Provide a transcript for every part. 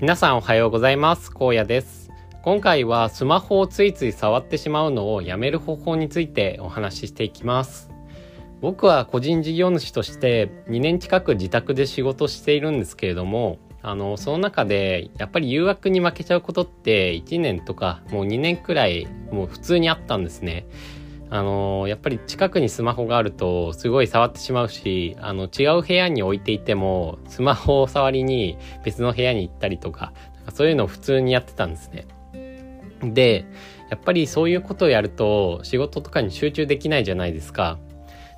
皆さんおはようございます。荒野です。今回はスマホをついつい触ってしまうのをやめる方法についてお話ししていきます。僕は個人事業主として2年近く自宅で仕事しているんですけれどもあのその中でやっぱり誘惑に負けちゃうことって1年とかもう2年くらいもう普通にあったんですね。あのやっぱり近くにスマホがあるとすごい触ってしまうしあの違う部屋に置いていてもスマホを触りに別の部屋に行ったりとかそういうのを普通にやってたんですね。でやっぱりそういうことをやると仕事とかに集中できないじゃないですか。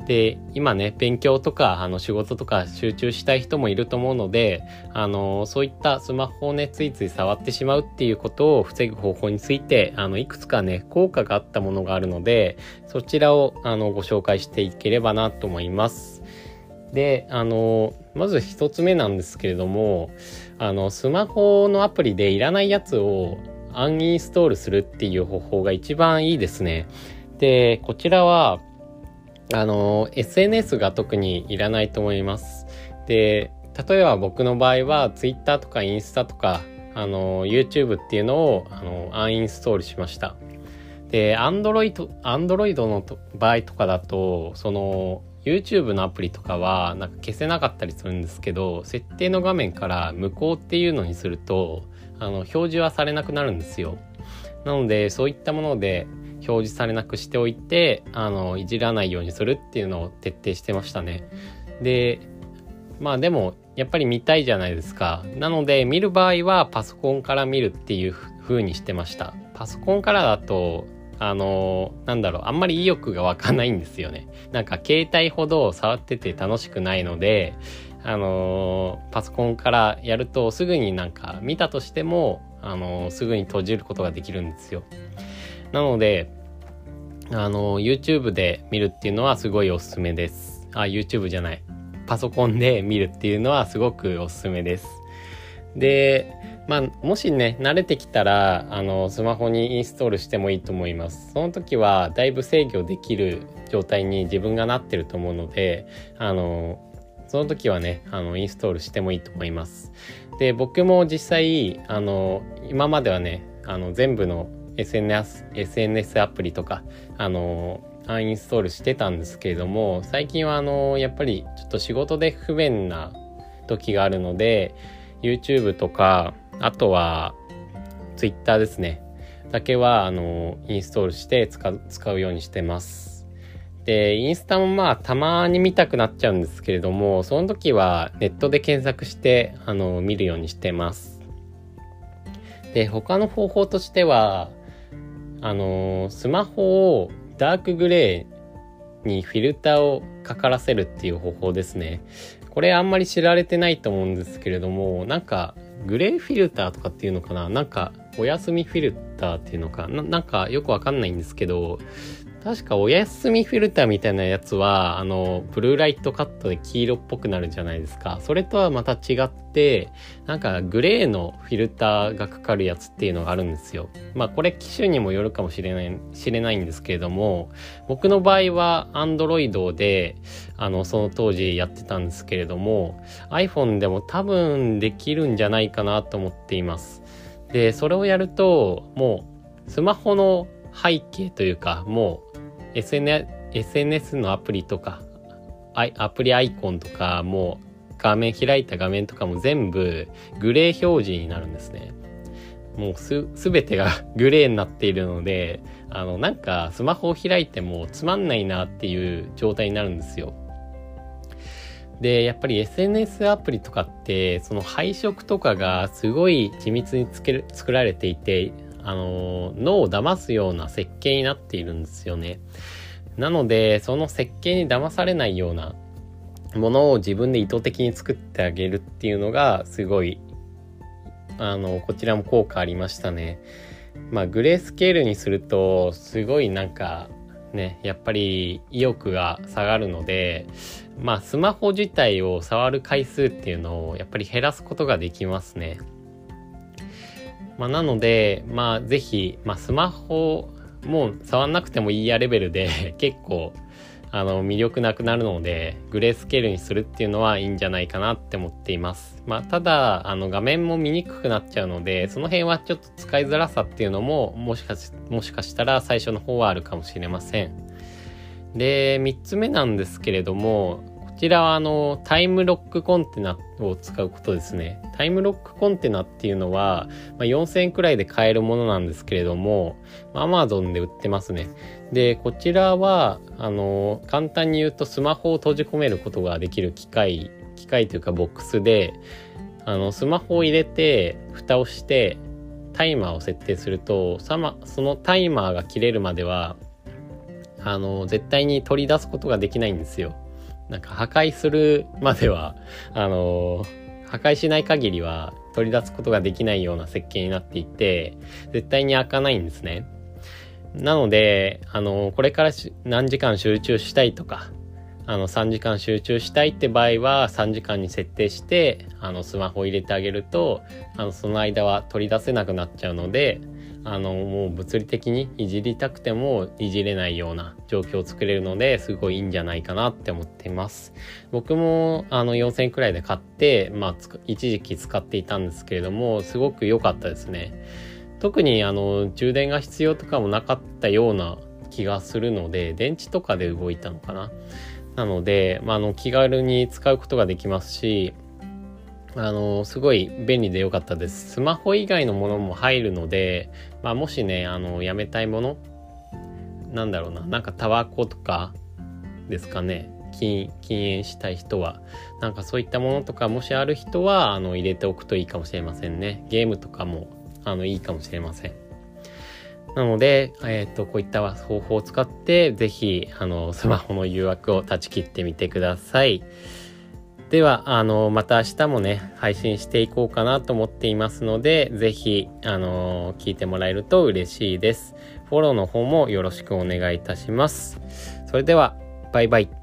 で今ね勉強とかあの仕事とか集中したい人もいると思うのであのそういったスマホをねついつい触ってしまうっていうことを防ぐ方法についてあのいくつかね効果があったものがあるのでそちらをあのご紹介していければなと思います。であのまず一つ目なんですけれどもあのスマホのアプリでいらないやつをアンインストールするっていう方法が一番いいですね。でこちらはあの、SNS が特にいらないと思います。で、例えば僕の場合は Twitter とかインスタとか、あの、YouTube っていうのを、あの、アンインストールしました。で、Android、Android の場合とかだと、その、YouTube のアプリとかはなんか消せなかったりするんですけど、設定の画面から無効っていうのにすると、あの、表示はされなくなるんですよ。なので、そういったもので、表示されなくしておいてあのいじらないようにするっていうのを徹底してましたね。でまあでもやっぱり見たいじゃないですか。なので見る場合はパソコンから見るっていう風にしてました。パソコンからだとあのなんだろうあんまり意欲が湧かないんですよね。なんか携帯ほど触ってて楽しくないのであのパソコンからやるとすぐになんか見たとしてもあのすぐに閉じることができるんですよ。なので、あの、YouTube で見るっていうのはすごいおすすめです。あ、YouTube じゃない。パソコンで見るっていうのはすごくおすすめです。で、まあ、もしね、慣れてきたら、あの、スマホにインストールしてもいいと思います。その時は、だいぶ制御できる状態に自分がなってると思うので、あの、その時はね、あの、インストールしてもいいと思います。で、僕も実際、あの、今まではね、あの、全部の SNS, SNS アプリとか、あの、アンインストールしてたんですけれども、最近はあの、やっぱりちょっと仕事で不便な時があるので、YouTube とか、あとは Twitter ですね。だけは、あの、インストールして使う使うようにしてます。で、インスタもまあ、たまに見たくなっちゃうんですけれども、その時はネットで検索して、あの、見るようにしてます。で、他の方法としては、あのー、スマホをダークグレーにフィルターをかからせるっていう方法ですね。これあんまり知られてないと思うんですけれども、なんかグレーフィルターとかっていうのかな？なんかお休みフィルターっていうのか？ななんかよくわかんないんですけど、確かお休みフィルターみたいなやつは、あの、ブルーライトカットで黄色っぽくなるじゃないですか。それとはまた違って、なんかグレーのフィルターがかかるやつっていうのがあるんですよ。まあこれ機種にもよるかもしれない、知れないんですけれども、僕の場合は Android で、あの、その当時やってたんですけれども、iPhone でも多分できるんじゃないかなと思っています。で、それをやると、もう、スマホの背景というか、もう SNS のアプリとか、アプリアイコンとか、も画面開いた画面とかも全部グレー表示になるんですね。もうす、すべてが グレーになっているので、あの、なんかスマホを開いてもつまんないなっていう状態になるんですよ。で、やっぱり SNS アプリとかって、その配色とかがすごい緻密につける作られていて、あの、脳を騙すような設計になっているんですよね。なので、その設計に騙されないようなものを自分で意図的に作ってあげるっていうのが、すごい、あの、こちらも効果ありましたね。まあ、グレースケールにすると、すごいなんか、ね、やっぱり意欲が下がるので、まあ、スマホ自体を触る回数っていうのをやっぱり減らすことができますね。まあ、なので、まあ、ぜひ、まあ、スマホも触んなくてもいいやレベルで 結構、あの魅力なくなるのでグレースケールにするっていうのはいいんじゃないかなって思っています。まあ、ただあの画面も見にくくなっちゃうのでその辺はちょっと使いづらさっていうのももしかしもしかしたら最初の方はあるかもしれません。で3つ目なんですけれどもちらはあのタイムロックコンテナを使うことですね。タイムロックコンテナっていうのは、まあ、4000円くらいで買えるものなんですけれども、アマゾンで売ってますね。で、こちらは、あの、簡単に言うとスマホを閉じ込めることができる機械、機械というかボックスで、あの、スマホを入れて、蓋をして、タイマーを設定すると、そのタイマーが切れるまでは、あの、絶対に取り出すことができないんですよ。なんか破壊するまでは、あの、破壊しない限りは取り出すことができないような設計になっていて、絶対に開かないんですね。なので、あの、これから何時間集中したいとか、あの、3時間集中したいって場合は、3時間に設定して、あの、スマホを入れてあげると、あの、その間は取り出せなくなっちゃうので、あのもう物理的にいじりたくてもいじれないような状況を作れるのですごいいいんじゃないかなって思っています。僕もあの4000円くらいで買ってまあ一時期使っていたんですけれどもすごく良かったですね。特にあの充電が必要とかもなかったような気がするので電池とかで動いたのかな。なので、まあ、あの気軽に使うことができますしあの、すごい便利で良かったです。スマホ以外のものも入るので、まあ、もしね、あの、やめたいもの、なんだろうな、なんかタバコとかですかね、禁煙したい人は、なんかそういったものとか、もしある人は、あの、入れておくといいかもしれませんね。ゲームとかも、あの、いいかもしれません。なので、えっ、ー、と、こういった方法を使って、ぜひ、あの、スマホの誘惑を断ち切ってみてください。では、あの、また明日もね、配信していこうかなと思っていますので、是非、あの、聞いてもらえると嬉しいです。フォローの方もよろしくお願いいたします。それでは、バイバイ。